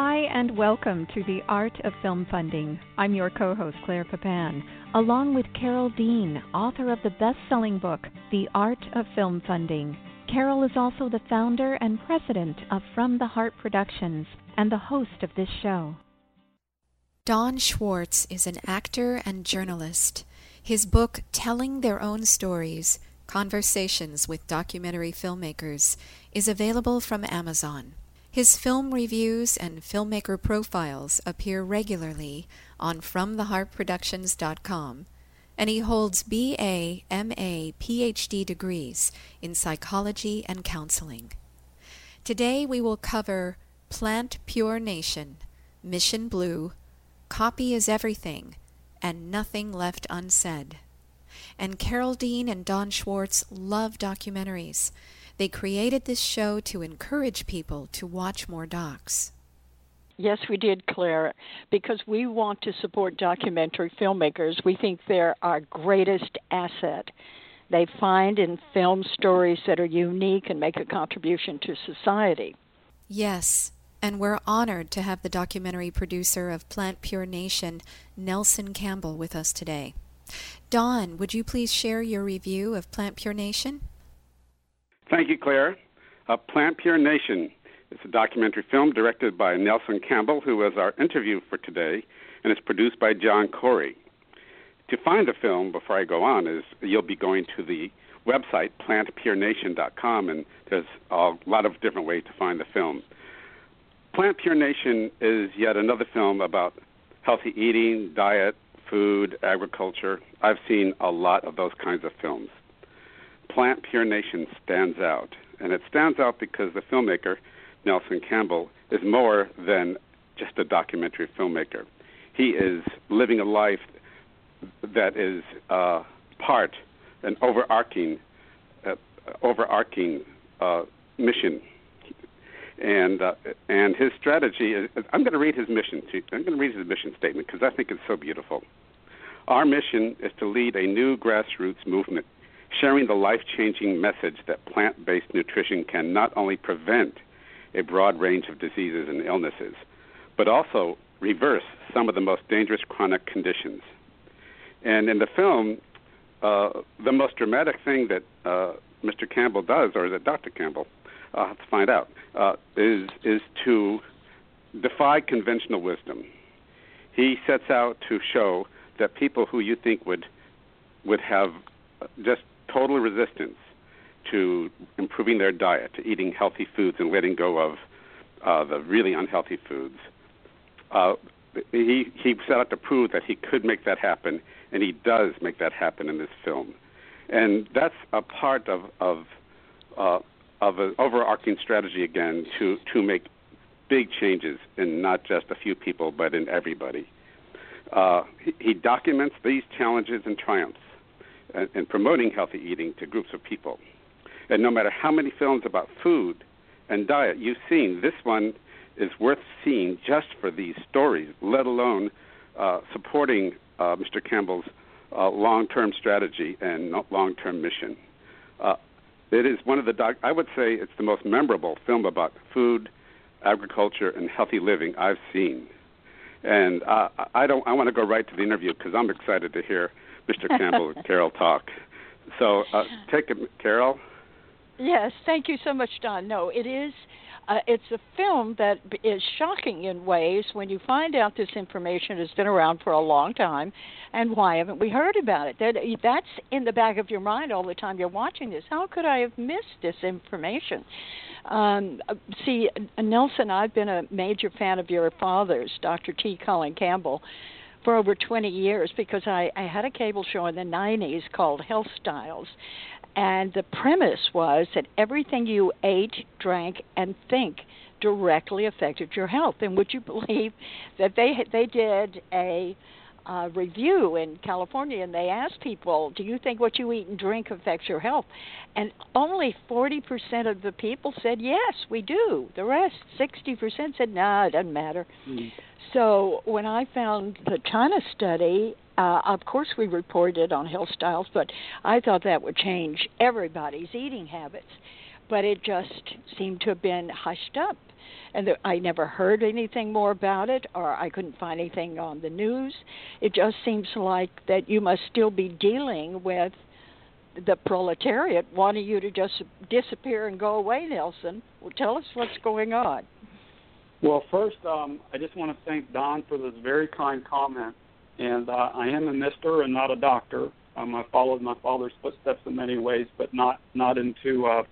Hi, and welcome to The Art of Film Funding. I'm your co host, Claire Papan, along with Carole Dean, author of the best selling book, The Art of Film Funding. Carole is also the founder and president of From the Heart Productions and the host of this show. Don Schwartz is an actor and journalist. His book, Telling Their Own Stories Conversations with Documentary Filmmakers, is available from Amazon. His film reviews and filmmaker profiles appear regularly on FromTheHeartProductions.com, and he holds BA, MA, PhD degrees in psychology and counseling. Today we will cover Plant Pure Nation, Mission Blue, Copy is Everything, and Nothing Left Unsaid. And Carole Dean and Don Schwartz love documentaries they created this show to encourage people to watch more docs. Yes, we did, Claire, because we want to support documentary filmmakers. We think they're our greatest asset. They find in film stories that are unique and make a contribution to society. Yes, and we're honored to have the documentary producer of Plant Pure Nation, Nelson Campbell, with us today. Don, would you please share your review of Plant Pure Nation? Thank you, Claire. Uh, Plant Pure Nation is a documentary film directed by Nelson Campbell, who was our interview for today, and it's produced by John Corey. To find the film, before I go on, is you'll be going to the website plantpurenation.com, and there's a lot of different ways to find the film. Plant Pure Nation is yet another film about healthy eating, diet, food, agriculture. I've seen a lot of those kinds of films. Plant Pure Nation stands out. And it stands out because the filmmaker, Nelson Campbell, is more than just a documentary filmmaker. He is living a life that is uh, part, an overarching, uh, overarching uh, mission. And uh, and his strategy is. I'm going to read his mission. To, I'm going to read his mission statement because I think it's so beautiful. Our mission is to lead a new grassroots movement sharing the life changing message that plant based nutrition can not only prevent a broad range of diseases and illnesses, but also reverse some of the most dangerous chronic conditions. And in the film, uh, the most dramatic thing that uh, Mr. Campbell does, or that Dr. Campbell, I'll have to find out, uh, is is to defy conventional wisdom. He sets out to show that people who you think would would have just total resistance to improving their diet, to eating healthy foods and letting go of uh, the really unhealthy foods. Uh, he he set out to prove that he could make that happen, and he does make that happen in this film, and that's a part of of uh, of an overarching strategy again to to make big changes in not just a few people but in everybody. Uh, he, he documents these challenges and triumphs and, and promoting healthy eating to groups of people. And no matter how many films about food and diet you've seen, this one is worth seeing just for these stories, let alone uh, supporting uh, Mr. Campbell's uh, long-term strategy and long-term mission. Uh, it is one of the doc- I would say it's the most memorable film about food, agriculture, and healthy living I've seen. And uh, I don't. I want to go right to the interview because I'm excited to hear Mr. Campbell Carole talk. So uh, take it, Carole. Yes, thank you so much, Don. No, it is. Uh, it's a film that is shocking in ways when you find out this information has been around for a long time, and why haven't we heard about it? That that's in the back of your mind all the time you're watching this. How could I have missed this information? Um, see, Nelson, I've been a major fan of your father's, Dr. T. Colin Campbell for over 20 years because I, I had a cable show in the 90s called Health Styles. And the premise was that everything you ate, drank, and think directly affected your health. And would you believe that they they did a uh, review in California and they asked people, "Do you think what you eat and drink affects your health?" And only 40% of the people said, "Yes, we do." The rest, 60%, said, "No, nah, it doesn't matter." Mm. So when I found the China study, uh, of course we reported on health styles, but I thought that would change everybody's eating habits. But it just seemed to have been hushed up. and the, I never heard anything more about it, or I couldn't find anything on the news. It just seems like that you must still be dealing with the proletariat wanting you to just disappear and go away, Nelson. Well, tell us what's going on. Well, first, um, I just want to thank Don for this very kind comment. And uh, I am a mister and not a doctor. Um, I followed my father's footsteps in many ways, but not not into uh,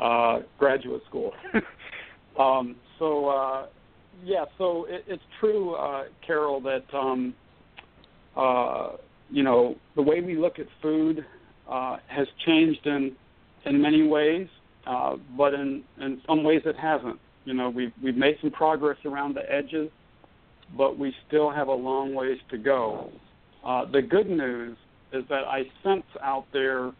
uh, graduate school. um, so uh, yeah, so it, it's true, uh, Carole, that um, uh, you know the way we look at food uh, has changed in in many ways, uh, but in in some ways it hasn't. You know, we've we've made some progress around the edges, but we still have a long ways to go. Uh, the good news is that I sense out there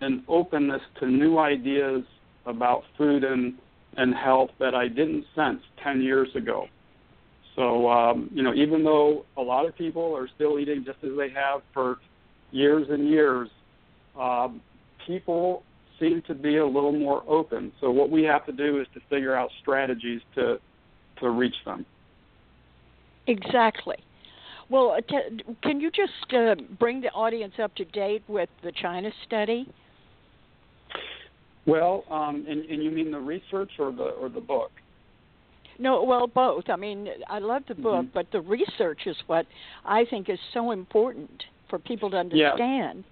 an openness to new ideas about food and and health that I didn't sense 10 years ago. So, um, you know, even though a lot of people are still eating just as they have for years and years, um, people seem to be a little more open. So, what we have to do is to figure out strategies to to reach them. Exactly. Well, uh, can you just uh, bring the audience up to date with the China study? Well, um, and, and you mean the research or the or the book? No, well, both. I mean, I love the book, mm-hmm. but the research is what I think is so important for people to understand.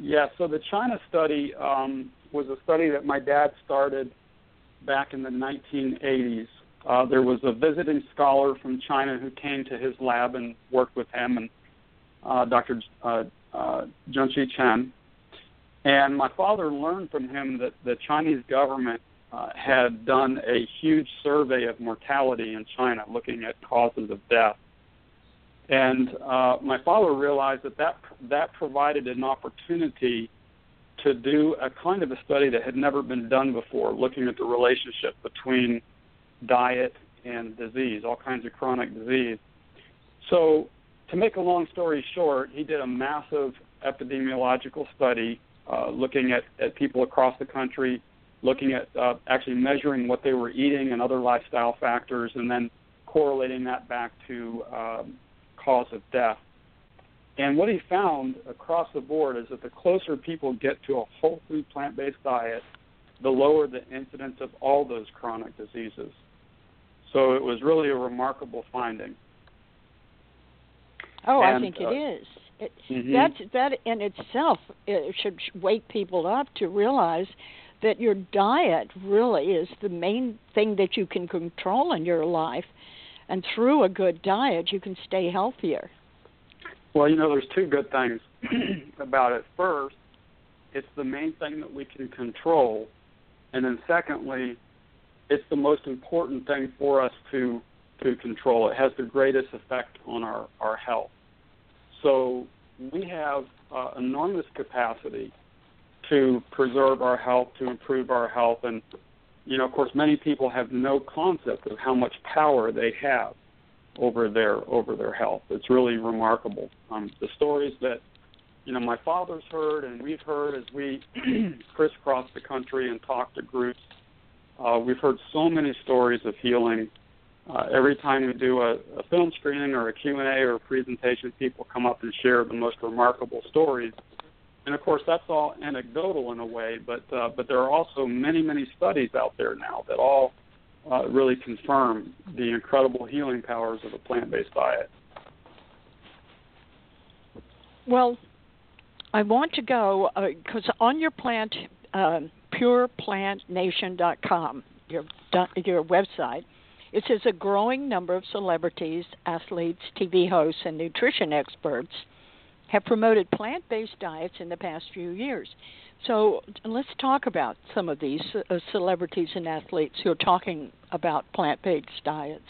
Yeah. yeah so the China study um, was a study that my dad started back in the 1980s. Uh, there was a visiting scholar from China who came to his lab and worked with him, and uh, Dr. Uh, uh, Junshi Chen, and my father learned from him that the Chinese government uh, had done a huge survey of mortality in China, looking at causes of death. And uh, my father realized that, that that provided an opportunity to do a kind of a study that had never been done before, looking at the relationship between diet and disease, all kinds of chronic disease. So, to make a long story short, he did a massive epidemiological study uh, looking at, at people across the country, looking at uh, actually measuring what they were eating and other lifestyle factors, and then correlating that back to um, cause of death. And what he found across the board is that the closer people get to a whole food plant based diet, the lower the incidence of all those chronic diseases. So it was really a remarkable finding. Oh, and, I think uh, it is. It, mm-hmm. That that in itself it should wake people up to realize that your diet really is the main thing that you can control in your life, and through a good diet you can stay healthier. Well, you know, there's two good things about it. First, it's the main thing that we can control, and then secondly, it's the most important thing for us to to control. It has the greatest effect on our our health. So we have uh, enormous capacity to preserve our health, to improve our health, and you know, of course, many people have no concept of how much power they have over their over their health. It's really remarkable. Um, the stories that you know my father's heard and we've heard as we crisscross the country and talk to groups. Uh, we've heard so many stories of healing uh, every time we do a, a film screening or a Q&A or a presentation, people come up and share the most remarkable stories. And of course, that's all anecdotal in a way, but uh, but there are also many many studies out there now that all uh, really confirm the incredible healing powers of a plant-based diet. Well, I want to go because uh, on your plant, uh, pureplantnation.com, your your website, it says a growing number of celebrities, athletes, TV hosts, and nutrition experts have promoted plant based diets in the past few years. So let's talk about some of these uh, celebrities and athletes who are talking about plant based diets.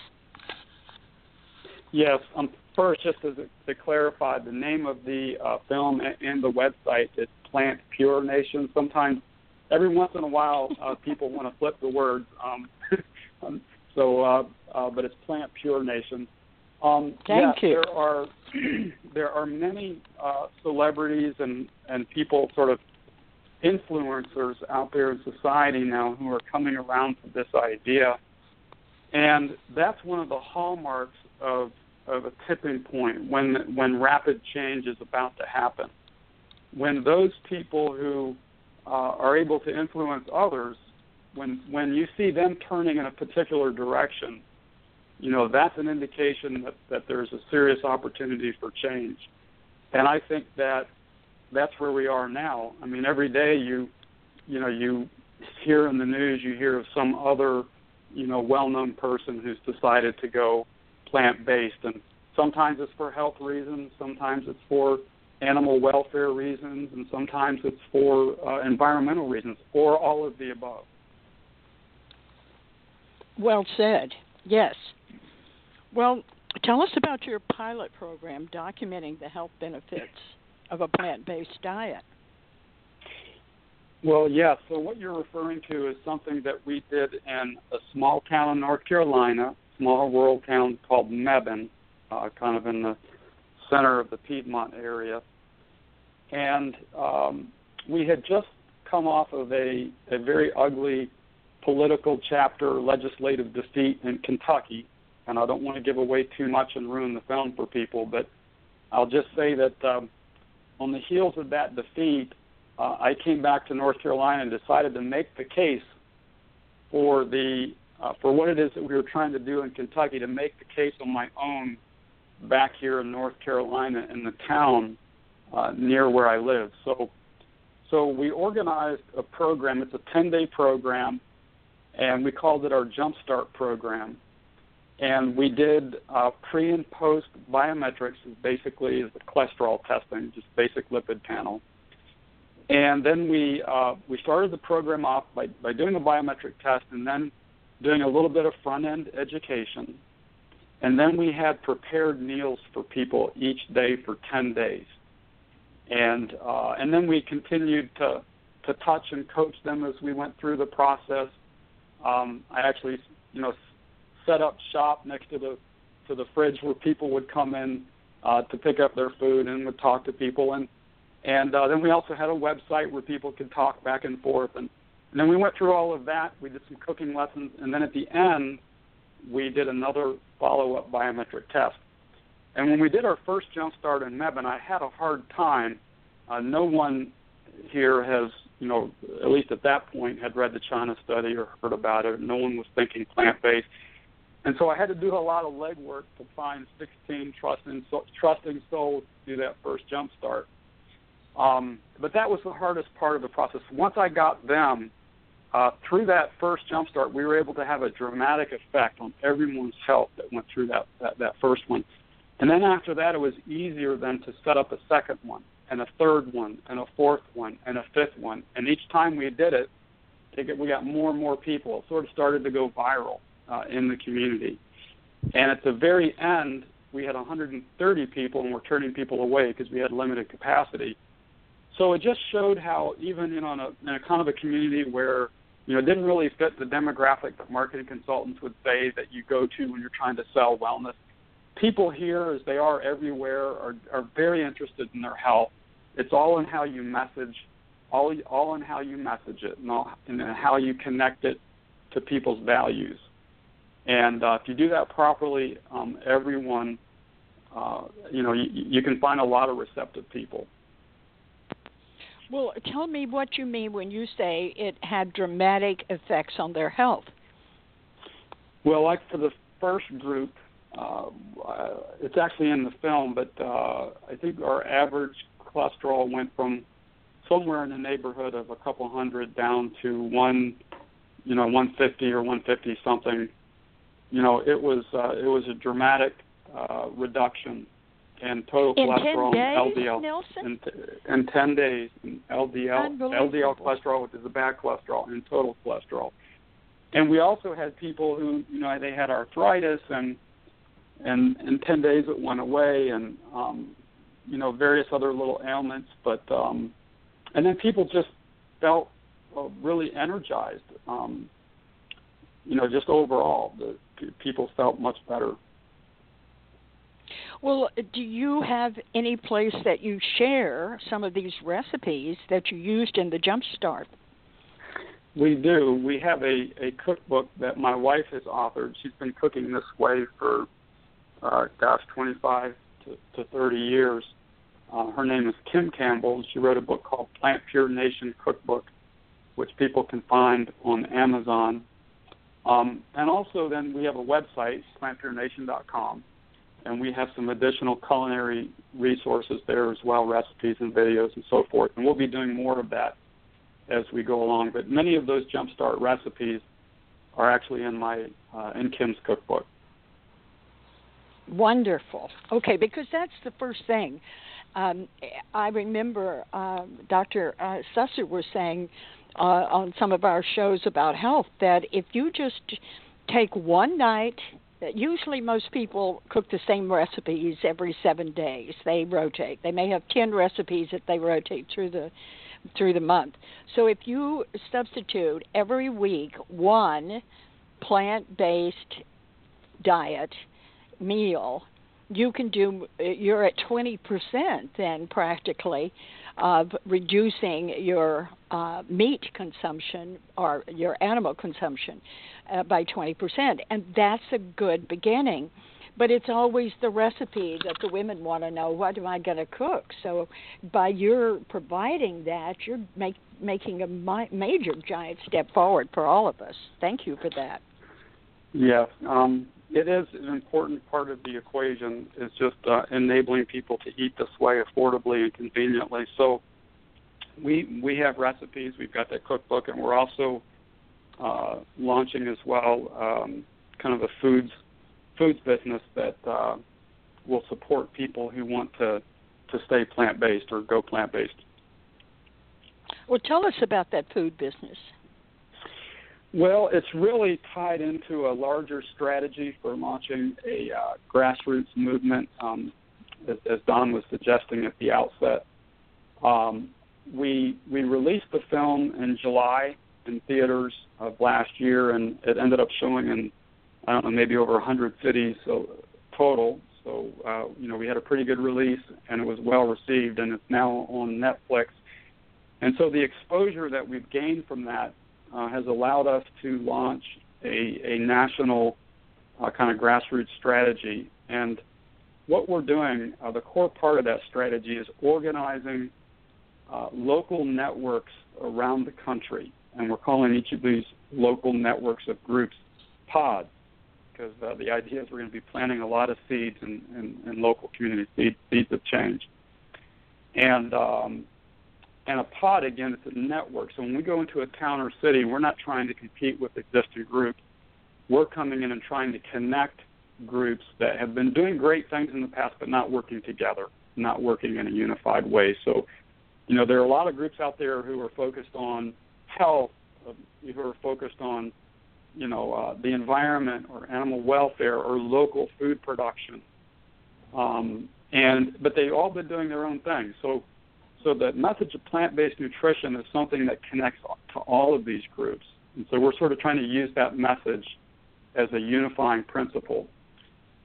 Yes. Um, first, just to, to clarify, the name of the uh, film and the website is Plant Pure Nation. Sometimes, every once in a while, uh, people want to flip the words. Um, um so, uh, uh, but it's Plant Pure Nation. Um, Thank yeah, you. There are there are many uh, celebrities and and people sort of influencers out there in society now who are coming around to this idea. And that's one of the hallmarks of of a tipping point when when rapid change is about to happen. When those people who uh, are able to influence others, when when you see them turning in a particular direction, you know that's an indication that, that there's a serious opportunity for change. And I think that that's where we are now. I mean, every day you you know you hear in the news, you hear of some other you know well-known person who's decided to go plant-based, and sometimes it's for health reasons, sometimes it's for animal welfare reasons, and sometimes it's for uh, environmental reasons, or all of the above. Well said. Yes. Well, tell us about your pilot program documenting the health benefits of a plant based diet. Well, yeah. So what you're referring to is something that we did in a small town in North Carolina, small rural town called Mebane, uh, kind of in the center of the Piedmont area, and um, we had just come off of a, a very ugly political chapter legislative defeat in Kentucky, and I don't want to give away too much and ruin the film for people, but I'll just say that um, on the heels of that defeat, uh, I came back to North Carolina and decided to make the case for the uh, for what it is that we were trying to do in Kentucky to make the case on my own back here in North Carolina in the town uh, near where I live. So so we organized a program. It's a 10 day program, and we called it our Jumpstart program. And we did uh, pre and post biometrics, basically the cholesterol testing, just basic lipid panel. And then we uh, we started the program off by, by doing a biometric test and then doing a little bit of front end education. And then we had prepared meals for people each day for 10 days. And uh, and then we continued to to touch and coach them as we went through the process. Um, I actually, you know, set up shop next to the to the fridge where people would come in uh, to pick up their food and would talk to people and and uh, then we also had a website where people could talk back and forth. And, and then we went through all of that. We did some cooking lessons. And then at the end, we did another follow up biometric test. And when we did our first jump start in Mebane, I had a hard time. Uh, no one here has, you know, at least at that point, had read the China study or heard about it. No one was thinking plant based. And so I had to do a lot of legwork to find 16 trusting, trusting souls to do that first jump start. Um, but that was the hardest part of the process. Once I got them uh, through that first jumpstart, we were able to have a dramatic effect on everyone's health that went through that, that, that first one. And then after that, it was easier then to set up a second one, and a third one, and a fourth one, and a fifth one. And each time we did it, we got more and more people. It sort of started to go viral uh, in the community. And at the very end, we had 130 people, and we're turning people away because we had limited capacity. So it just showed how even in on a, in a kind of a community where you know it didn't really fit the demographic that marketing consultants would say that you go to when you're trying to sell wellness. People here, as they are everywhere, are are very interested in their health. It's all in how you message, all all in how you message it, and, all, and how you connect it to people's values. And uh, if you do that properly, um, everyone, uh, you know, you, you can find a lot of receptive people. Well, tell me what you mean when you say it had dramatic effects on their health. Well, like for the first group, uh, it's actually in the film, but uh, I think our average cholesterol went from somewhere in the neighborhood of a couple hundred down to one, you know, 150 or 150 something. You know, it was uh, it was a dramatic uh, reduction and total in cholesterol 10 days, and LDL Nelson? in, in 10 days LDL LDL cholesterol which is the bad cholesterol and total cholesterol and we also had people who you know they had arthritis and and in 10 days it went away and um you know various other little ailments but um and then people just felt uh, really energized um you know just overall the people felt much better well, do you have any place that you share some of these recipes that you used in the Jump Start? We do. We have a, a cookbook that my wife has authored. She's been cooking this way for, uh, gosh, 25 to, to 30 years. Uh, her name is Kim Campbell, and she wrote a book called Plant Pure Nation Cookbook, which people can find on Amazon. Um, and also, then we have a website, plantpurenation.com, and we have some additional culinary resources there as well, recipes and videos and so forth. And we'll be doing more of that as we go along. But many of those jumpstart recipes are actually in my uh, in Kim's cookbook. Wonderful. Okay, because that's the first thing. Um, I remember uh, Dr. Uh, Susser was saying uh, on some of our shows about health that if you just take one night usually most people cook the same recipes every seven days they rotate they may have ten recipes that they rotate through the through the month so if you substitute every week one plant based diet meal you can do you're at 20% then practically of reducing your uh, meat consumption or your animal consumption uh, by 20%. And that's a good beginning. But it's always the recipe that the women want to know what am I going to cook? So by your providing that, you're make, making a mi- major giant step forward for all of us. Thank you for that. Yes. Um, it is an important part of the equation is just uh, enabling people to eat this way affordably and conveniently. So we we have recipes. We've got that cookbook, and we're also uh, launching as well um, kind of a foods foods business that uh, will support people who want to to stay plant based or go plant based. Well, tell us about that food business. Well, it's really tied into a larger strategy for launching a uh, grassroots movement, um, as, Don was suggesting at the outset. Um, we we released the film in July in theaters of last year, and it ended up showing in I don't know maybe over 100 cities so, total. So uh, you know we had a pretty good release, and it was well received, and it's now on Netflix. And so the exposure that we've gained from that uh, has allowed us to launch a, a national uh, kind of grassroots strategy. And what we're doing, uh, the core part of that strategy is organizing uh, local networks around the country. And we're calling each of these local networks of groups pods because uh, the idea is we're going to be planting a lot of seeds in, in, in local communities, seeds, seeds of change. And um, and a pod, again, it's a network. So when we go into a town or city, we're not trying to compete with existing groups. We're coming in and trying to connect groups that have been doing great things in the past, but not working together, not working in a unified way. So, you know, there are a lot of groups out there who are focused on health, uh, who are focused on, you know, uh, the environment or animal welfare or local food production. Um, and but they've all been doing their own thing. So so the message of plant-based nutrition is something that connects to all of these groups. And so we're sort of trying to use that message as a unifying principle.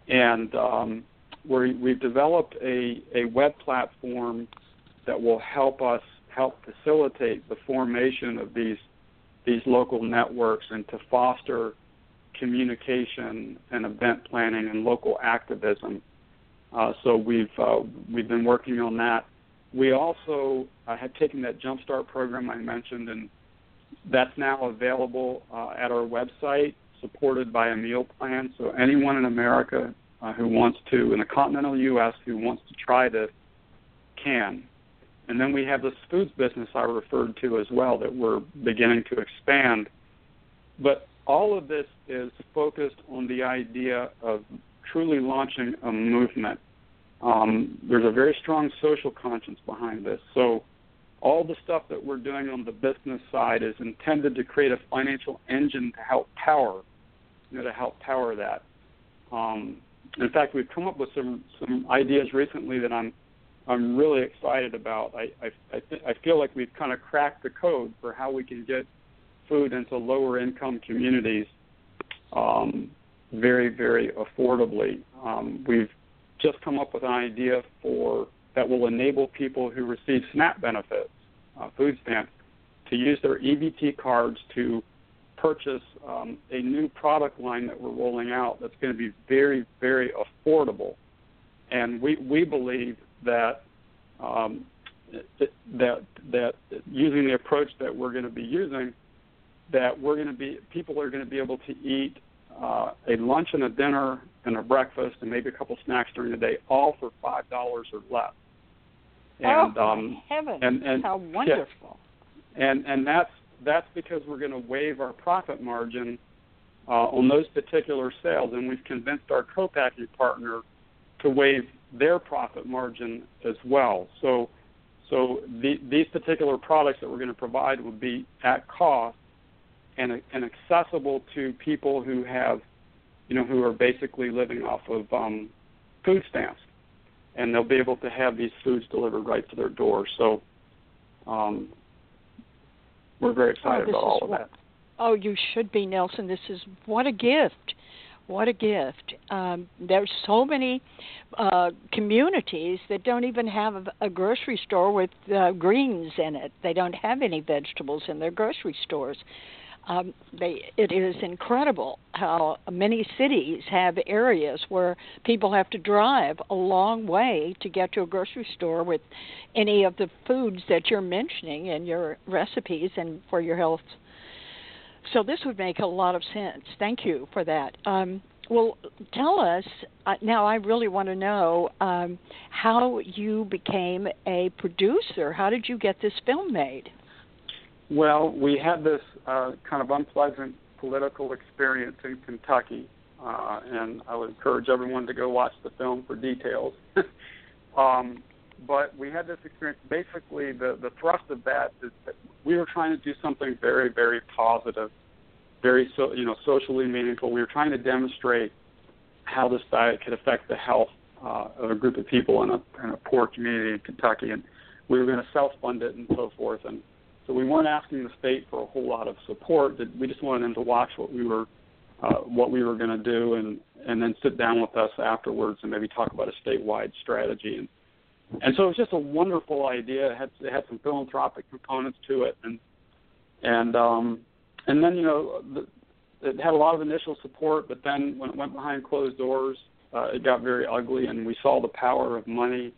And um, we have developed a, a web platform that will help us help facilitate the formation of these these local networks and to foster communication and event planning and local activism. Uh, so we've uh, we've been working on that we also uh, had taken that Jumpstart program I mentioned, and that's now available uh, at our website, supported by a meal plan. So anyone in America uh, who wants to, in the continental U.S., who wants to try this, can. And then we have this foods business I referred to as well that we're beginning to expand. But all of this is focused on the idea of truly launching a movement um, there's a very strong social conscience behind this. So all the stuff that we're doing on the business side is intended to create a financial engine to help power, you know, to help power that. Um, in fact, we've come up with some some ideas recently that I'm I'm really excited about. I I I, th- I feel like we've kind of cracked the code for how we can get food into lower income communities um, very very affordably. Um, we've just come up with an idea for that will enable people who receive SNAP benefits, uh, food stamps, to use their EBT cards to purchase um, a new product line that we're rolling out that's going to be very, very affordable. And we, we believe that um, that that using the approach that we're going to be using, that we're going to be people are going to be able to eat uh, a lunch and a dinner and a breakfast and maybe a couple snacks during the day, all for five dollars or less. And, oh um, heavens! And, and how wonderful! Yeah, and and that's that's because we're going to waive our profit margin uh, on those particular sales, and we've convinced our co-packing partner to waive their profit margin as well. So, so the, these particular products that we're going to provide will be at cost and, and accessible to people who have, you know, who are basically living off of um, food stamps, and they'll be able to have these foods delivered right to their door. So, um, we're very excited oh, about all of that. Oh, you should be, Nelson. This is what a gift. What a gift. Um, there's so many uh, communities that don't even have a, a grocery store with uh, greens in it. They don't have any vegetables in their grocery stores. Um, they, it is incredible how many cities have areas where people have to drive a long way to get to a grocery store with any of the foods that you're mentioning in your recipes and for your health. So this would make a lot of sense. Thank you for that. Um, well, tell us uh, now. I really want to know um, how you became a producer. How did you get this film made? Well, we had this uh, kind of unpleasant political experience in Kentucky, uh, and I would encourage everyone to go watch the film for details. um, but we had this experience. Basically, the the thrust of that is that we were trying to do something very, very positive, very so you know socially meaningful. We were trying to demonstrate how this diet could affect the health uh, of a group of people in a in a poor community in Kentucky, and we were going to self fund it and so forth. And so we weren't asking the state for a whole lot of support. We just wanted them to watch what we were uh, what we were going to do, and and then sit down with us afterwards and maybe talk about a statewide strategy. And and so it was just a wonderful idea. It had it had some philanthropic components to it, and and um, and then you know the, it had a lot of initial support, but then when it went behind closed doors, uh, it got very ugly, and we saw the power of money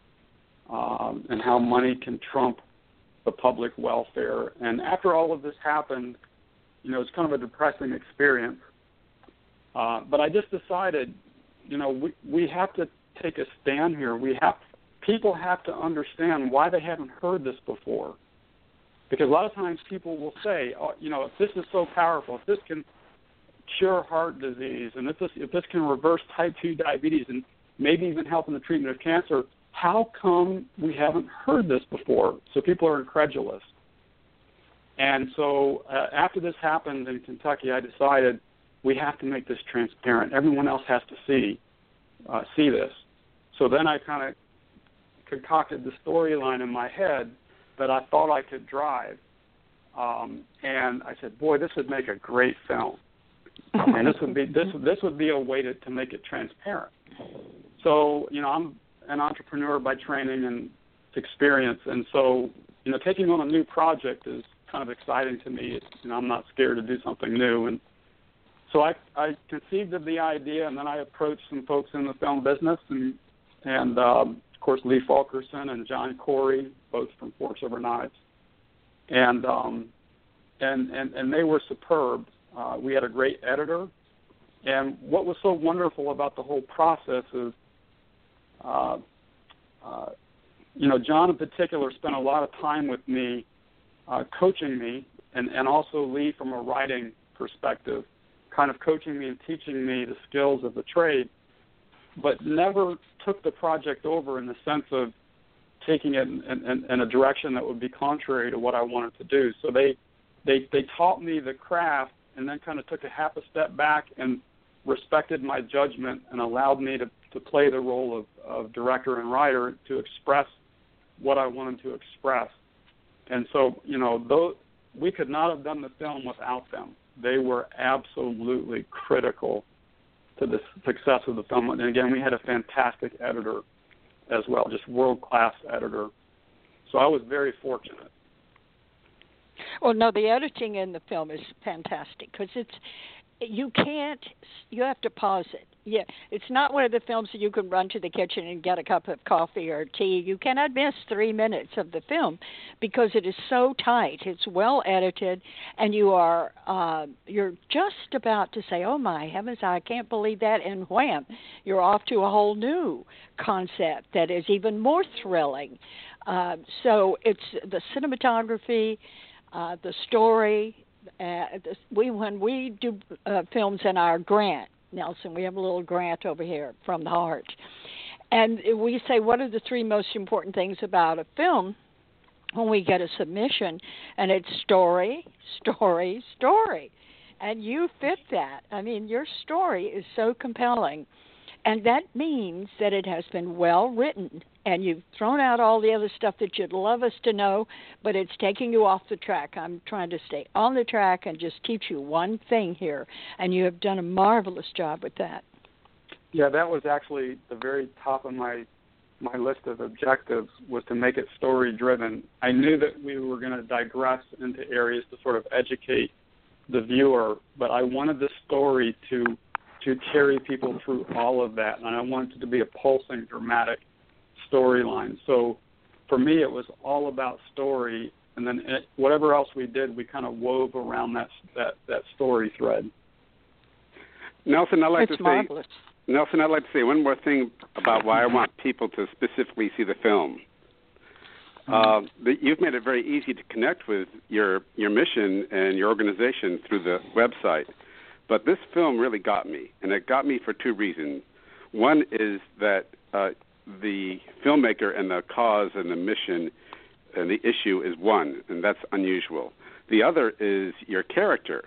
um, and how money can trump the public welfare. And after all of this happened, you know, it's kind of a depressing experience. Uh, but I just decided, you know, we we have to take a stand here. We have people have to understand why they haven't heard this before, because a lot of times people will say, oh, you know, if this is so powerful, if this can cure heart disease, and if this if this can reverse type two diabetes, and maybe even help in the treatment of cancer, how come we haven't heard this before? So people are incredulous. And so uh, after this happened in Kentucky, I decided we have to make this transparent. Everyone else has to see uh, see this. So then I kind of concocted the storyline in my head that I thought I could drive. Um, and I said, "Boy, this would make a great film." and this would be this this would be a way to, to make it transparent. So you know, I'm an entrepreneur by training and experience, and so you know, taking on a new project is kind of exciting to me. It's, you know, I'm not scared to do something new, and so I I conceived of the idea, and then I approached some folks in the film business, and and um, of course Lee Fulkerson and John Corey, both from Forks Over Knives, and um, and and and they were superb. Uh, we had a great editor, and what was so wonderful about the whole process is uh, uh, you know, John in particular spent a lot of time with me, uh, coaching me, and, and also Lee from a writing perspective, kind of coaching me and teaching me the skills of the trade, but never took the project over in the sense of taking it in, in, in a direction that would be contrary to what I wanted to do. So they they they taught me the craft and then kind of took a half a step back and respected my judgment and allowed me to to play the role of, of director and writer to express what I wanted to express. And so, you know, those, we could not have done the film without them. They were absolutely critical to the success of the film. And again, we had a fantastic editor as well, just world class editor. So I was very fortunate. Well, no, the editing in the film is fantastic because it's you can't you have to pause it yeah it's not one of the films that you can run to the kitchen and get a cup of coffee or tea. You cannot miss three minutes of the film because it is so tight. It's well edited and you are uh you're just about to say oh my heavens i can't believe that and wham you're off to a whole new concept that is even more thrilling. Uh so it's the cinematography uh the story uh, we when we do uh, films in our grant, Nelson, we have a little grant over here from the heart, and we say what are the three most important things about a film? When we get a submission, and it's story, story, story, and you fit that. I mean, your story is so compelling. And that means that it has been well written and you've thrown out all the other stuff that you'd love us to know, but it's taking you off the track. I'm trying to stay on the track and just teach you one thing here, and you have done a marvelous job with that. Yeah, that was actually the very top of my my list of objectives was to make it story driven. I knew that we were going to digress into areas to sort of educate the viewer, but I wanted the story to to carry people through all of that. And I wanted it to be a pulsing, dramatic storyline. So for me, it was all about story, and then it, whatever else we did, we kind of wove around that that that story thread. Nelson, I'd like it's to marvelous. say Nelson, I'd like to say one more thing about why I want people to specifically see the film. Uh, you've made it very easy to connect with your your mission and your organization through the website. But this film really got me, and it got me for two reasons. One is that uh, the filmmaker and the cause and the mission and the issue is one, and that's unusual. The other is your character.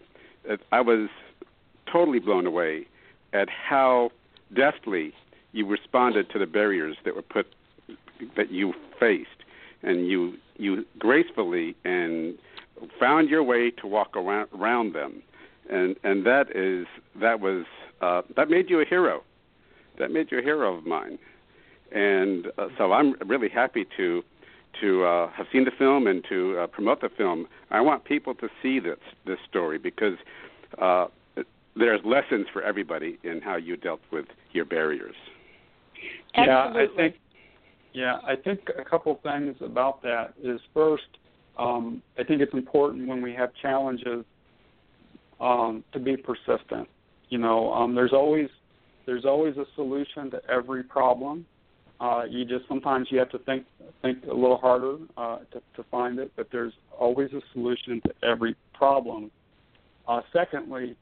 I was totally blown away at how deftly you responded to the barriers that were put that you faced, and you you gracefully and found your way to walk around, around them and and that is that was uh, that made you a hero. That made you a hero of mine, and uh, so I'm really happy to to uh, have seen the film and to uh, promote the film. I want people to see this this story because uh, there's lessons for everybody in how you dealt with your barriers. Absolutely. Yeah, I think. Yeah, I think a couple things about that is first, um, I think it's important when we have challenges um, to be persistent. You know, um, there's always there's always a solution to every problem. Uh, you just sometimes you have to think think a little harder uh, to, to find it, but there's always a solution to every problem. Uh, secondly,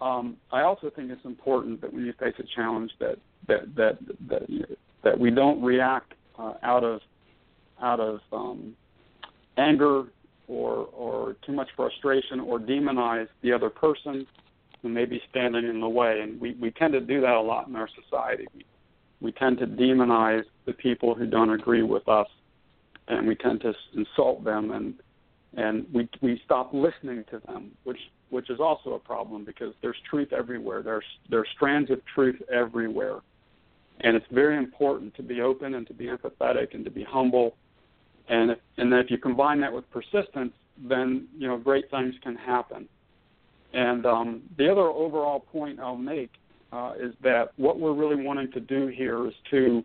um, I also think it's important that when you face a challenge that that that that, that we don't react uh, out of out of um, anger or or too much frustration or demonize the other person who may be standing in the way. And we, we tend to do that a lot in our society. We, we tend to demonize the people who don't agree with us, and we tend to insult them, and and we we stop listening to them, which which is also a problem because there's truth everywhere. There's there's strands of truth everywhere, and it's very important to be open and to be empathetic and to be humble and if, and if you combine that with persistence, then you know great things can happen. And um, the other overall point I'll make uh, is that what we're really wanting to do here is to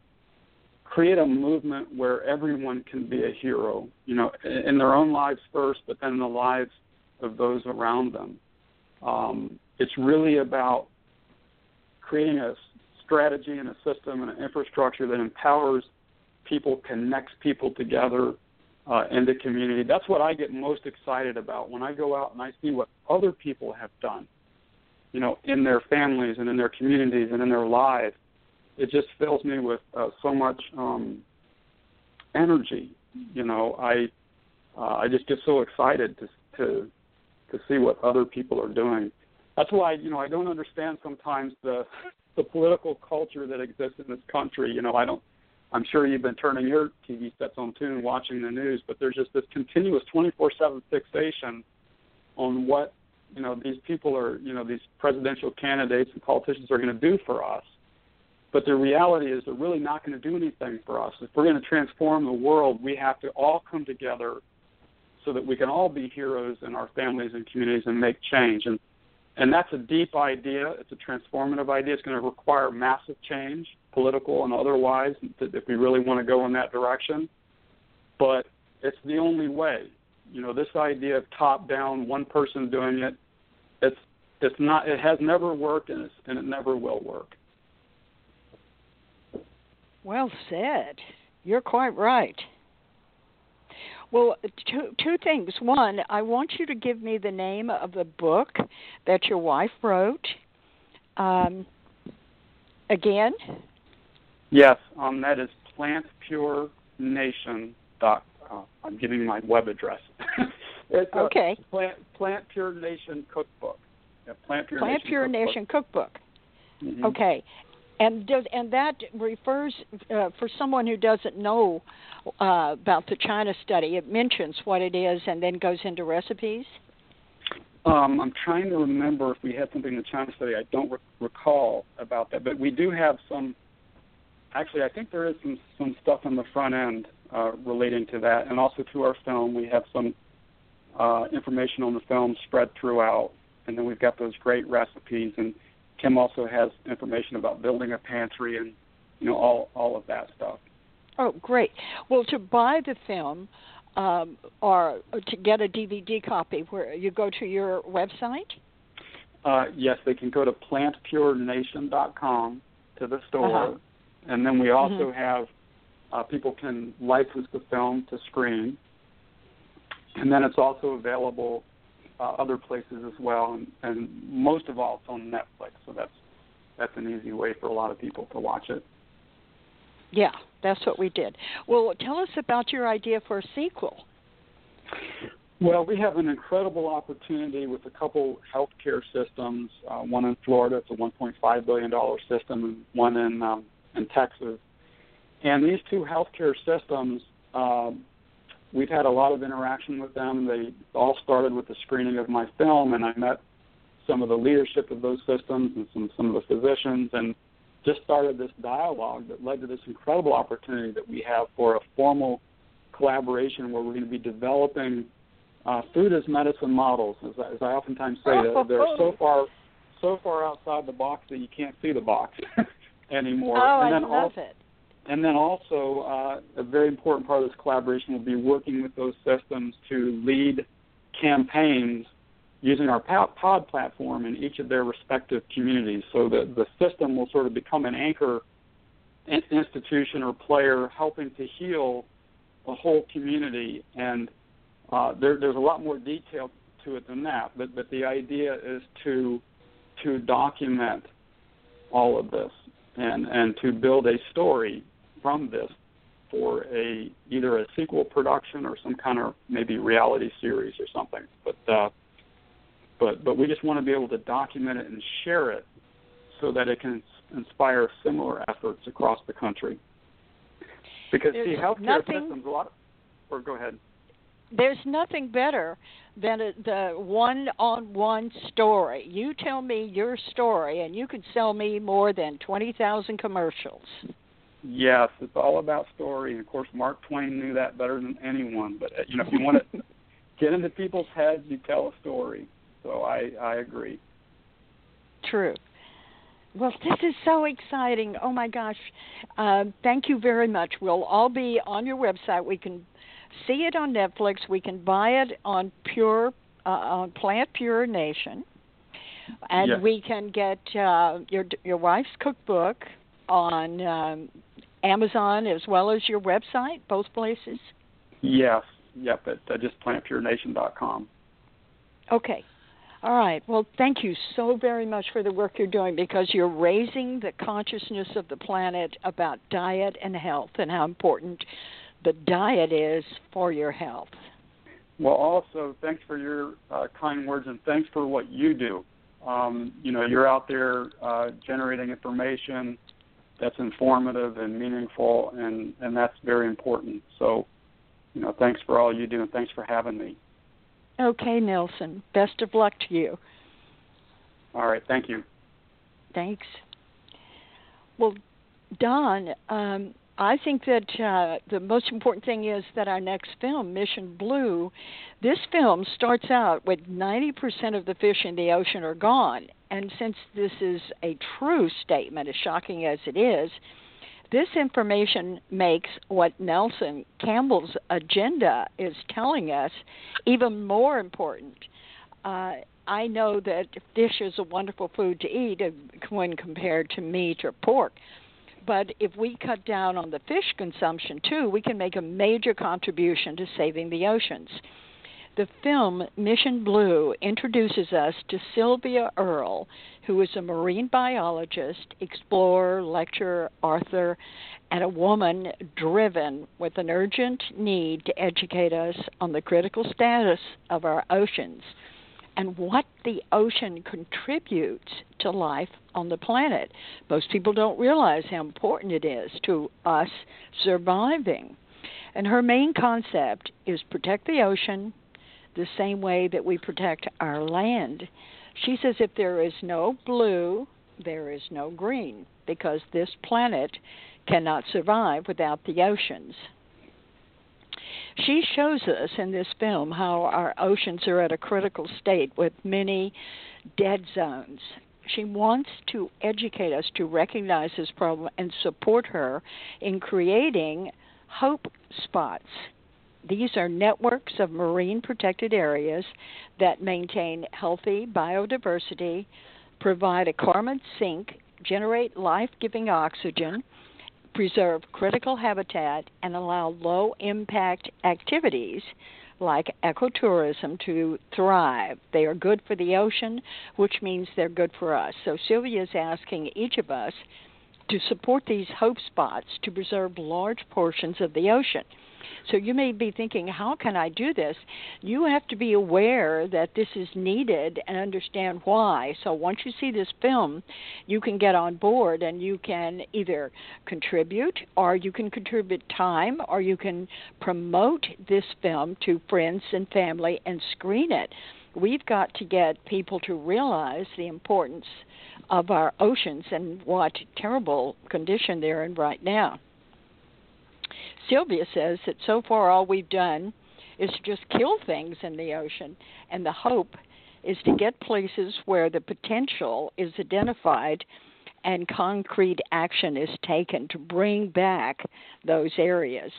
create a movement where everyone can be a hero, you know, in their own lives first, but then in the lives of those around them. Um, it's really about creating a strategy and a system and an infrastructure that empowers people connects people together uh, in the community. That's what I get most excited about when I go out and I see what other people have done, you know, in their families and in their communities and in their lives. It just fills me with uh, so much um, energy. You know, I uh, I just get so excited to to to see what other people are doing. That's why you know I don't understand sometimes the the political culture that exists in this country. You know, I don't I'm sure you've been turning your TV sets on too and watching the news, but there's just this continuous 24/7 fixation on what you know these people are, you know, these presidential candidates and politicians are going to do for us. But the reality is they're really not going to do anything for us. If we're going to transform the world, we have to all come together, so that we can all be heroes in our families and communities and make change. And and that's a deep idea. It's a transformative idea. It's going to require massive change, political and otherwise, if we really want to go in that direction. But it's the only way. You know, this idea of top down, one person doing it, it's it's not. It has never worked, and, it's, and it never will work. Well said. You're quite right. Well, two two things. One, I want you to give me the name of the book that your wife wrote. Um, again. Yes, um, that is plantpurenation. Dot, uh, I'm giving my web address. it's okay. Plant, Plant Pure Nation Cookbook. Yeah, Plant Pure, Plant Nation, Pure Cookbook. Nation Cookbook. Mm-hmm. Okay, and does and that refers uh, for someone who doesn't know uh, about the China study. It mentions what it is and then goes into recipes. Um, I'm trying to remember if we had something in the China study. I don't re- recall about that, but we do have some. Actually, I think there is some some stuff on the front end uh, relating to that, and also to our film. We have some uh, information on the film spread throughout, and then we've got those great recipes. And Kim also has information about building a pantry and you know all all of that stuff. Oh, great. Well, to buy the film um, or to get a DVD copy, where you go to your website. Uh, yes, they can go to plantpurenation.com to the store, Uh-huh. and then we also Mhm. have uh, people can license the film to screen, and then it's also available uh, other places as well, and, and most of all, it's on Netflix. So that's that's an easy way for a lot of people to watch it. Yeah, that's what we did. Well, tell us about your idea for a sequel. Well, we have an incredible opportunity with a couple healthcare systems. Uh, one in Florida, it's a 1.5 billion dollar system, and one in um, in Texas. And these two healthcare systems, um, we've had a lot of interaction with them. They all started with the screening of my film, and I met some of the leadership of those systems and some some of the physicians, and just started this dialogue that led to this incredible opportunity that we have for a formal collaboration where we're going to be developing uh, food as medicine models. As, I- as I oftentimes say, they're, they're so far so far outside the box that you can't see the box anymore. Oh, and I then love also, it. And then also, uh, a very important part of this collaboration will be working with those systems to lead campaigns using our pod platform in each of their respective communities. So that the system will sort of become an anchor institution or player helping to heal a whole community. And uh, there, there's a lot more detail to it than that. But, but the idea is to to document all of this and and to build a story from this for a either a sequel production or some kind of maybe reality series or something. But uh, but but we just want to be able to document it and share it so that it can inspire similar efforts across the country. Because see, There's healthcare nothing- systems a lot. Or go ahead. There's nothing better than a, the one-on-one story. You tell me your story, and you could sell me more than twenty thousand commercials. Yes, it's all about story. And of course, Mark Twain knew that better than anyone. But uh, you know, if you want to get into people's heads, you tell a story. So I I agree. True. Well, this is so exciting. Oh my gosh. Uh, thank you very much. We'll all be on your website. We can see it on Netflix. We can buy it on Pure uh, on Plant Pure Nation. And Yes. we can get uh, your your wife's cookbook on um, Amazon as well as your website, both places. Yes. Yep. At uh, just plantpurenation.com. Okay. All right. Well, thank you so very much for the work you're doing because you're raising the consciousness of the planet about diet and health and how important the diet is for your health. Well, also thanks for your uh, kind words and thanks for what you do. Um, you know, you're out there uh, generating information that's informative and meaningful, and and that's very important. So, you know, thanks for all you do, and thanks for having me. Okay, Nelson. Best of luck to you. All right, thank you. Thanks. Well, Don, um, I think that uh, the most important thing is that our next film, Mission Blue, this film starts out with 90% of the fish in the ocean are gone. And since this is a true statement, as shocking as it is, this information makes what Nelson Campbell's agenda is telling us even more important. Uh, I know that fish is a wonderful food to eat when compared to meat or pork. But if we cut down on the fish consumption too, we can make a major contribution to saving the oceans. The film Mission Blue introduces us to Sylvia Earle, who is a marine biologist, explorer, lecturer, author, and a woman driven with an urgent need to educate us on the critical status of our oceans and what the ocean contributes to life on the planet. Most people don't realize how important it is to us surviving. And her main concept is protect the ocean the same way that we protect our land. She says if there is no blue, there is no green, because this planet cannot survive without the oceans. She shows us in this film how our oceans are at a critical state with many dead zones. She wants to educate us to recognize this problem and support her in creating hope spots. These are networks of marine protected areas that maintain healthy biodiversity, provide a carbon sink, generate life giving oxygen, preserve critical habitat, and allow low impact activities like ecotourism to thrive. They are good for the ocean, which means they're good for us. So Sylvia is asking each of us to support these hope spots to preserve large portions of the ocean. So you may be thinking, how can I do this? You have to be aware that this is needed and understand why. So once you see this film, you can get on board and you can either contribute or you can contribute time or you can promote this film to friends and family and screen it. We've got to get people to realize the importance of our oceans and what terrible condition they're in right now. Sylvia says that so far all we've done is to just kill things in the ocean, and the hope is to get places where the potential is identified and concrete action is taken to bring back those areas.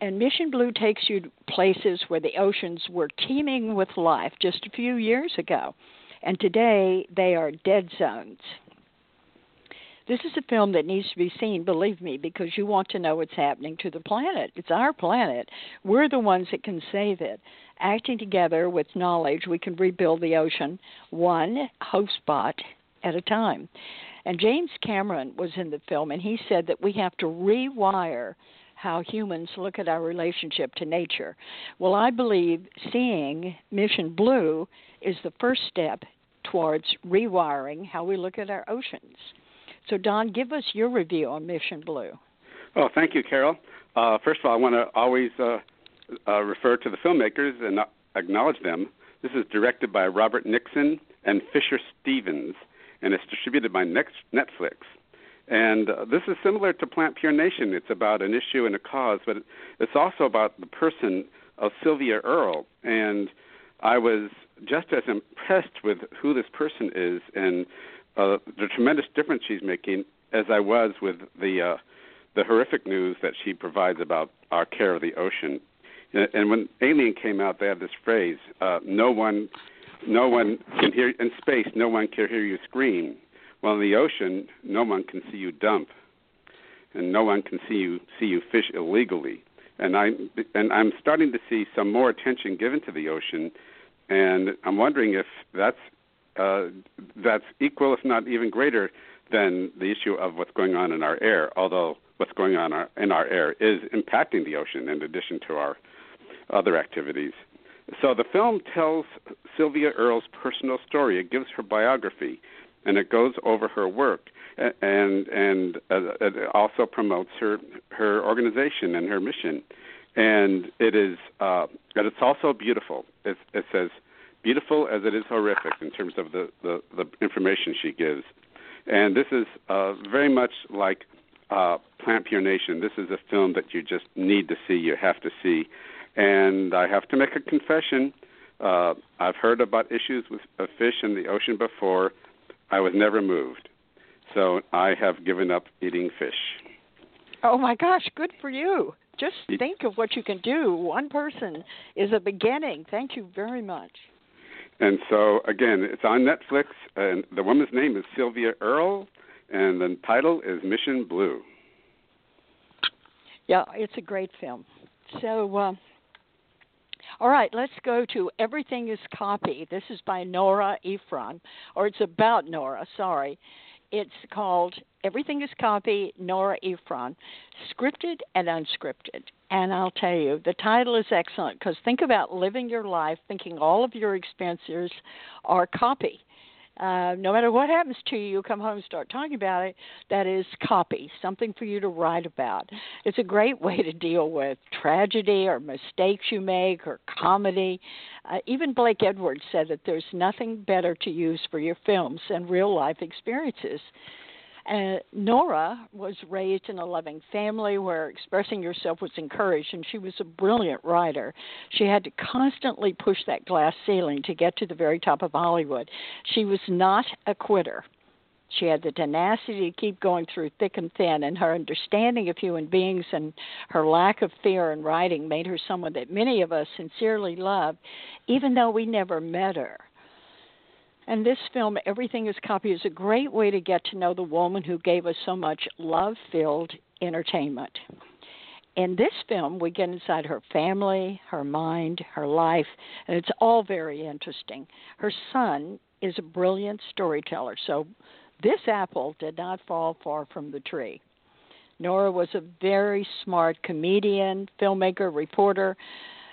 And Mission Blue takes you to places where the oceans were teeming with life just a few years ago, and today they are dead zones. This is a film that needs to be seen, believe me, because you want to know what's happening to the planet. It's our planet. We're the ones that can save it. Acting together with knowledge, we can rebuild the ocean one hope spot at a time. And James Cameron was in the film, and he said that we have to rewire how humans look at our relationship to nature. Well, I believe seeing Mission Blue is the first step towards rewiring how we look at our oceans. So, Don, give us your review on Mission Blue. Well, thank you, Carole. Uh, first of all, I want to always uh, uh, refer to the filmmakers and acknowledge them. This is directed by Robert Nixon and Fisher Stevens, and it's distributed by Netflix. And uh, this is similar to Plant Pure Nation. It's about an issue and a cause, but it's also about the person of Sylvia Earle. And I was just as impressed with who this person is and uh, the tremendous difference she's making as I was with the uh, the horrific news that she provides about our care of the ocean. And, and when Alien came out, they had this phrase: uh, "No one, no one can hear in space. No one can hear you scream." Well, in the ocean, no one can see you dump, and no one can see you see you fish illegally. And I and I'm starting to see some more attention given to the ocean, and I'm wondering if that's uh, that's equal, if not even greater, than the issue of what's going on in our air. Although what's going on in our air is impacting the ocean in addition to our other activities. So the film tells Sylvia Earle's personal story. It gives her biography, and it goes over her work, and and uh, it also promotes her her organization and her mission. And it is, uh, it's also beautiful. It, it says beautiful as it is horrific in terms of the, the, the information she gives. And this is uh, very much like uh, Plant Pure Nation. This is a film that you just need to see. You have to see. And I have to make a confession. Uh, I've heard about issues with a fish in the ocean before. I was never moved. So I have given up eating fish. Oh my gosh, good for you. Just think of what you can do. One person is a beginning. Thank you very much. And so again, it's on Netflix, and the woman's name is Sylvia Earle, and the title is Mission Blue. Yeah, it's a great film. So, uh, all right, let's go to Everything is Copy. This is by Nora Ephron, or it's about Nora, sorry. It's called Everything is Copy, Nora Ephron, scripted and unscripted. And I'll tell you, the title is excellent because think about living your life thinking all of your expenses are copy uh, no matter what happens to you, you come home and start talking about it. That is copy, something for you to write about. It's a great way to deal with tragedy or mistakes you make or comedy. Uh, even Blake Edwards said that there's nothing better to use for your films than real life experiences. Uh, Nora was raised in a loving family where expressing yourself was encouraged, and she was a brilliant writer. She had to constantly push that glass ceiling to get to the very top of Hollywood. She was not a quitter. She had the tenacity to keep going through thick and thin, and her understanding of human beings and her lack of fear in writing made her someone that many of us sincerely love, even though we never met her. And this film, Everything is Copy, is a great way to get to know the woman who gave us so much love filled entertainment. In this film, we get inside her family, her mind, her life, and it's all very interesting. Her son is a brilliant storyteller, so this apple did not fall far from the tree. Nora was a very smart comedian, filmmaker, reporter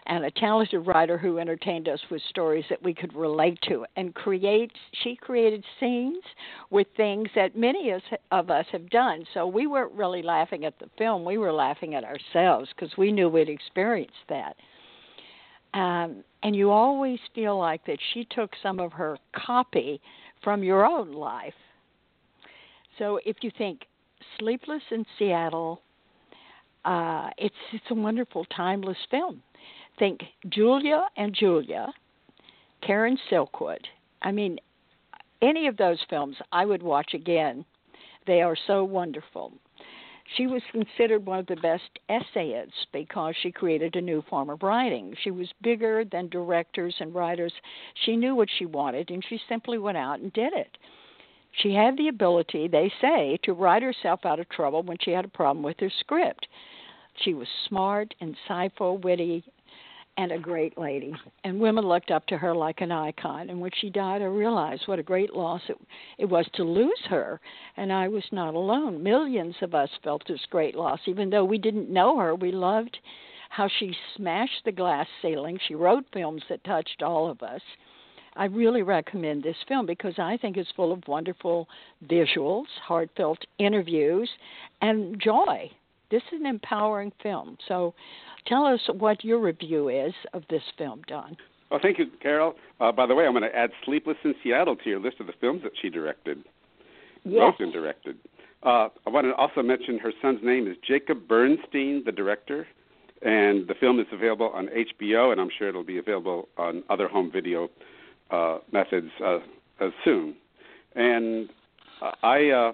and a talented writer who entertained us with stories that we could relate to and create she created scenes with things that many of us have done. So we weren't really laughing at the film we were laughing at ourselves because we knew we'd experienced that. Um, and you always feel like that she took some of her copy from your own life. So if you think sleepless in seattle uh, it's it's a wonderful timeless film think Julia and Julia, Karen Silkwood. I mean, any of those films I would watch again. They are so wonderful. She was considered one of the best essayists because she created a new form of writing. She was bigger than directors and writers. She knew what she wanted and she simply went out and did it. She had the ability, they say, to write herself out of trouble when she had a problem with her script. She was smart, insightful, witty, and a great lady. And women looked up to her like an icon. And when she died, I realized what a great loss it, it was to lose her. And I was not alone. Millions of us felt this great loss. Even though we didn't know her, we loved how she smashed the glass ceiling. She wrote films that touched all of us. I really recommend this film because I think it's full of wonderful visuals, heartfelt interviews, and joy. This is an empowering film. So Tell us what your review is of this film, Don. Well, thank you, Carole. Uh, by the way, I'm going to add Sleepless in Seattle to your list of the films that she directed. Yes. Wrote and directed. Uh, I want to also mention her son's name is Jacob Bernstein, the director, and the film is available on HBO, and I'm sure it'll be available on other home video uh, methods uh, soon. And uh, I, uh,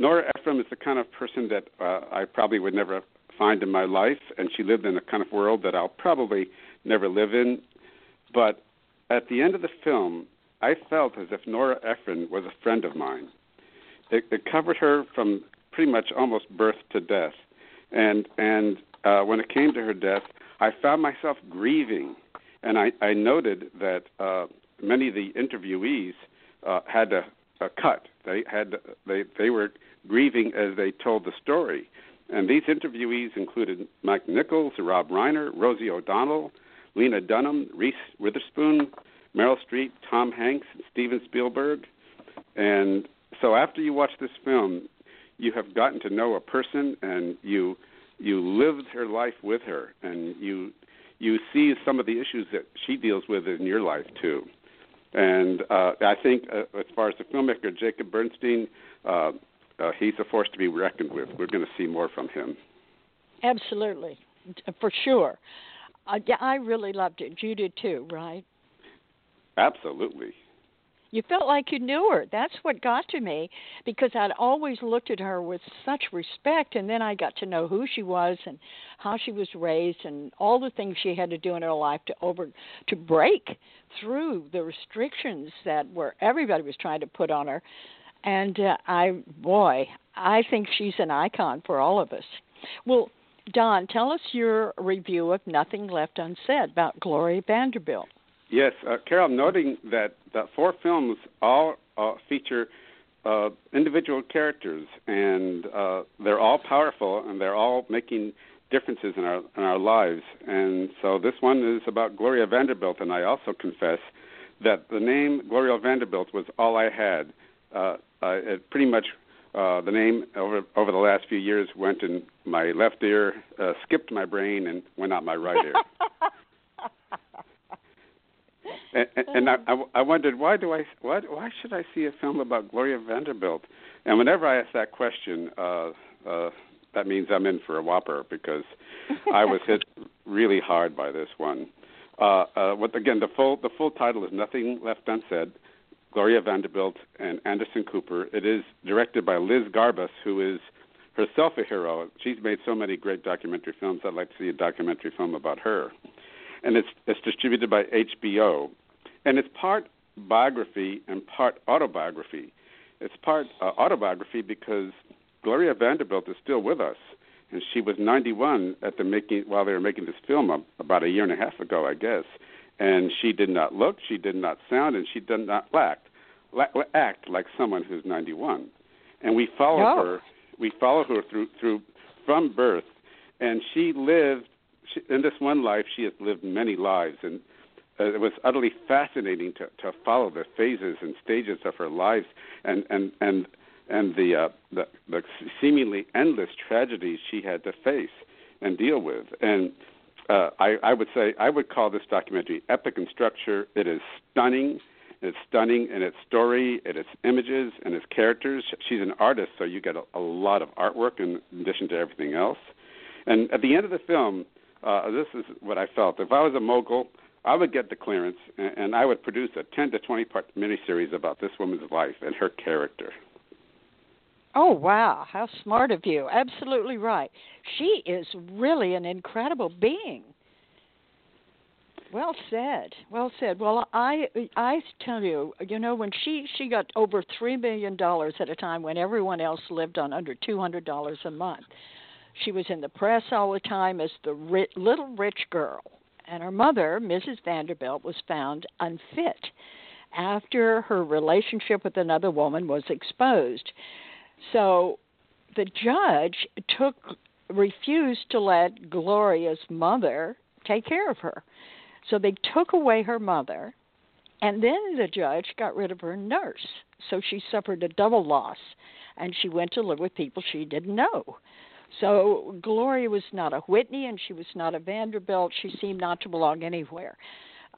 Nora Ephron is the kind of person that uh, I probably would never find in my life, and she lived in a kind of world that I'll probably never live in. But at the end of the film, I felt as if Nora Ephron was a friend of mine. It, it covered her from pretty much almost birth to death, and and uh, when it came to her death, I found myself grieving, and I, I noted that uh, many of the interviewees uh, had a, a cut. They had they they were grieving as they told the story, and these interviewees included Mike Nichols, Rob Reiner, Rosie O'Donnell, Lena Dunham, Reese Witherspoon, Meryl Streep, Tom Hanks, and Steven Spielberg. And so after you watch this film, you have gotten to know a person and you you lived her life with her and you you see some of the issues that she deals with in your life too. And uh, I think, uh, as far as the filmmaker Jacob Bernstein, uh, uh, he's a force to be reckoned with. We're going to see more from him. Absolutely, for sure. Uh, yeah, I really loved it. You did too, right? Absolutely. You felt like you knew her. That's what got to me because I'd always looked at her with such respect, and then I got to know who she was and how she was raised and all the things she had to do in her life to over to break through the restrictions that were everybody was trying to put on her. And uh, I, boy, I think she's an icon for all of us. Well, Don, tell us your review of Nothing Left Unsaid about Gloria Vanderbilt. Yes, uh, Carole, noting that the four films all uh, feature uh, individual characters, and uh, they're all powerful, and they're all making differences in our in our lives. And so this one is about Gloria Vanderbilt, and I also confess that the name Gloria Vanderbilt was all I had. Uh, uh, it pretty much uh, the name over over the last few years went in my left ear, uh, skipped my brain, and went out my right ear. and, and I, I wondered why do I why why should I see a film about Gloria Vanderbilt? And whenever I ask that question, uh, uh, that means I'm in for a whopper because I was hit really hard by this one. Uh, uh, what again? The full the full title is Nothing Left Unsaid. Gloria Vanderbilt and Anderson Cooper. It is directed by Liz Garbus, who is herself a hero. She's made so many great documentary films. I'd like to see a documentary film about her. And it's it's distributed by HBO and it's part biography and part autobiography. It's part uh, autobiography because Gloria Vanderbilt is still with us, and she was 91 at the making while they were making this film about a year and a half ago, I guess. And she did not look, she did not sound, and she did not act, act like someone who's 91. And we follow no. her. We follow her through through from birth, and she lived. She, in this one life, she has lived many lives, and uh, it was utterly fascinating to to follow the phases and stages of her life and and and and the uh, the, the seemingly endless tragedies she had to face and deal with and uh, I, I would say I would call this documentary epic in structure. It is stunning. It's stunning in its story, in its images, and its characters. She's an artist, so you get a, a lot of artwork in addition to everything else. And at the end of the film, uh, this is what I felt. If I was a mogul, I would get the clearance, and, and I would produce a 10 to 20 part miniseries about this woman's life and her character. Oh, wow. How smart of you. Absolutely right. She is really an incredible being. Well said. Well said. Well, I I tell you, you know, when she she got over 3 million dollars at a time when everyone else lived on under $200 a month. She was in the press all the time as the little rich girl and her mother, Mrs. Vanderbilt, was found unfit after her relationship with another woman was exposed. So the judge took refused to let Gloria's mother take care of her. So they took away her mother and then the judge got rid of her nurse. So she suffered a double loss and she went to live with people she didn't know. So Gloria was not a Whitney and she was not a Vanderbilt. She seemed not to belong anywhere.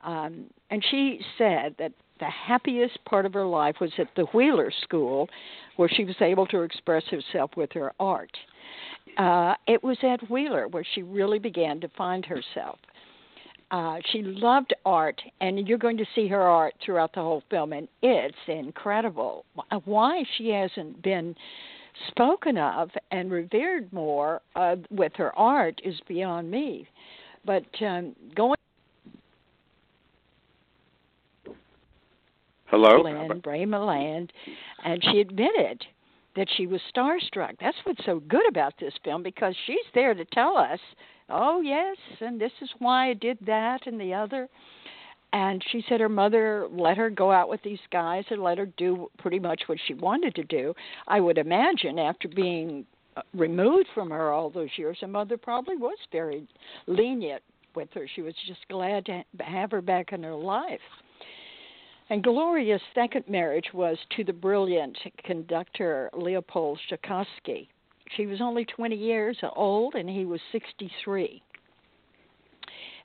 Um, and she said that the happiest part of her life was at the Wheeler School, where she was able to express herself with her art. Uh, it was at Wheeler where she really began to find herself. Uh, she loved art, and you're going to see her art throughout the whole film, and it's incredible. Why she hasn't been spoken of and revered more uh, with her art is beyond me. But um, going. Hello. Land, and she admitted that she was starstruck. That's what's so good about this film because she's there to tell us, oh yes, and this is why I did that and the other and she said her mother let her go out with these guys and let her do pretty much what she wanted to do. I would imagine after being uh, removed from her all those years, her mother probably was very lenient with her. She was just glad to have her back in her life. And Gloria's second marriage was to the brilliant conductor Leopold Stokowski. She was only 20 years old and he was 63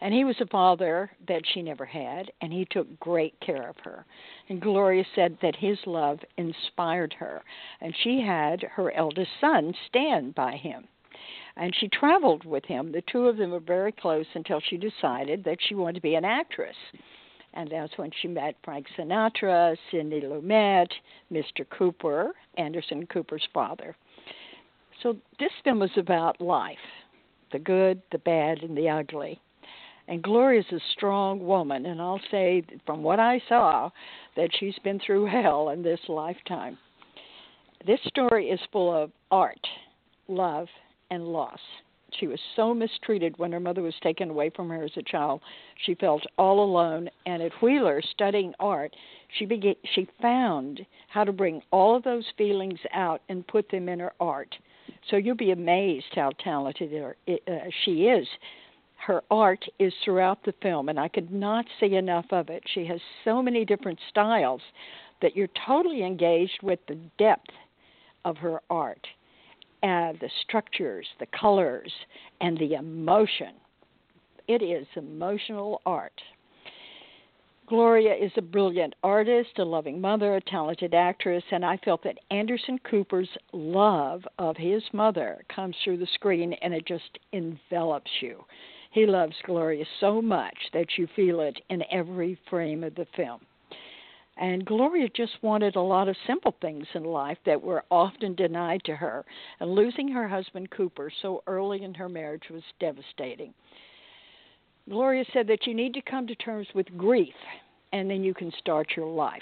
And he was a father that she never had, and he took great care of her. And Gloria said that his love inspired her, and she had her eldest son stand by him. And she traveled with him. The two of them were very close until she decided that she wanted to be an actress. And that's when she met Frank Sinatra, Sidney Lumet, Mr. Cooper, Anderson Cooper's father. So this film is about life the good, the bad, and the ugly. And Gloria's a strong woman, and I'll say from what I saw that she's been through hell in this lifetime. This story is full of art, love, and loss. She was so mistreated when her mother was taken away from her as a child. She felt all alone, and at Wheeler, studying art, she began, she found how to bring all of those feelings out and put them in her art. So you'll be amazed how talented uh, she is. Her art is throughout the film, and I could not see enough of it. She has so many different styles that you're totally engaged with the depth of her art, and the structures, the colors, and the emotion. It is emotional art. Gloria is a brilliant artist, a loving mother, a talented actress, and I felt that Anderson Cooper's love of his mother comes through the screen and it just envelops you. He loves Gloria so much that you feel it in every frame of the film. And Gloria just wanted a lot of simple things in life that were often denied to her, and losing her husband Cooper so early in her marriage was devastating. Gloria said that you need to come to terms with grief and then you can start your life.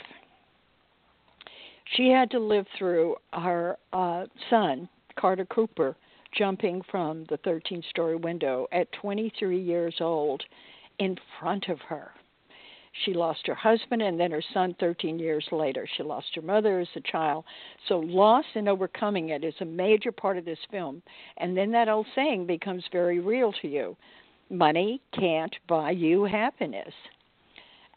She had to live through her uh, son, Carter Cooper, jumping from the 13 story window at 23 years old in front of her. She lost her husband and then her son 13 years later. She lost her mother as a child. So, loss and overcoming it is a major part of this film. And then that old saying becomes very real to you money can't buy you happiness.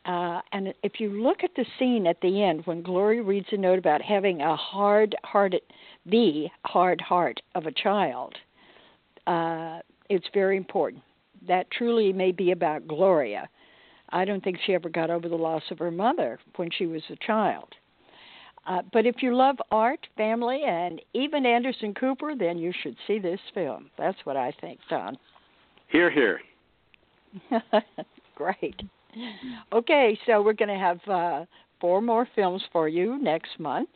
Uh, and if you look at the scene at the end when Gloria reads a note about having a hard hearted, the hard heart of a child, uh, it's very important. That truly may be about Gloria. I don't think she ever got over the loss of her mother when she was a child. Uh, but if you love art, family, and even Anderson Cooper, then you should see this film. That's what I think, Don. Here, here. Great. Okay, so we're going to have uh, four more films for you next month,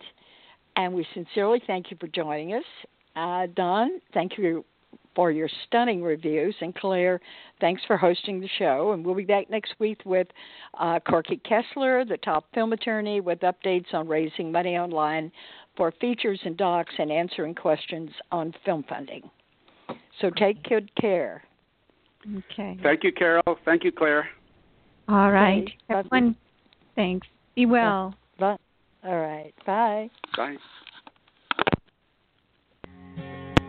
and we sincerely thank you for joining us. Uh, Don, thank you for your stunning reviews, and Claire, thanks for hosting the show. And we'll be back next week with uh, Corky Kessler, the top film attorney, with updates on raising money online for features and docs and answering questions on film funding. So take good care. Okay. Thank you, Carole. Thank you, Claire. All right. Everyone, thanks. Be well. Bye. All right. Bye. Bye.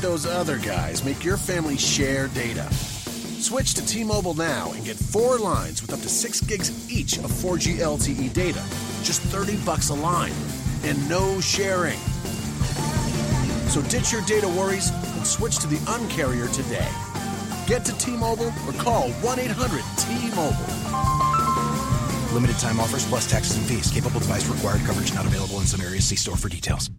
Those other guys make your family share data. Switch to T-Mobile now and get four lines with up to 6 gigs each of 4G LTE data. Just 30 bucks a line and no sharing. So ditch your data worries and switch to the uncarrier today. Get to T-Mobile or call 1-800-T-Mobile. Limited time offers plus taxes and fees. Capable device required. Coverage not available in some areas. See store for details.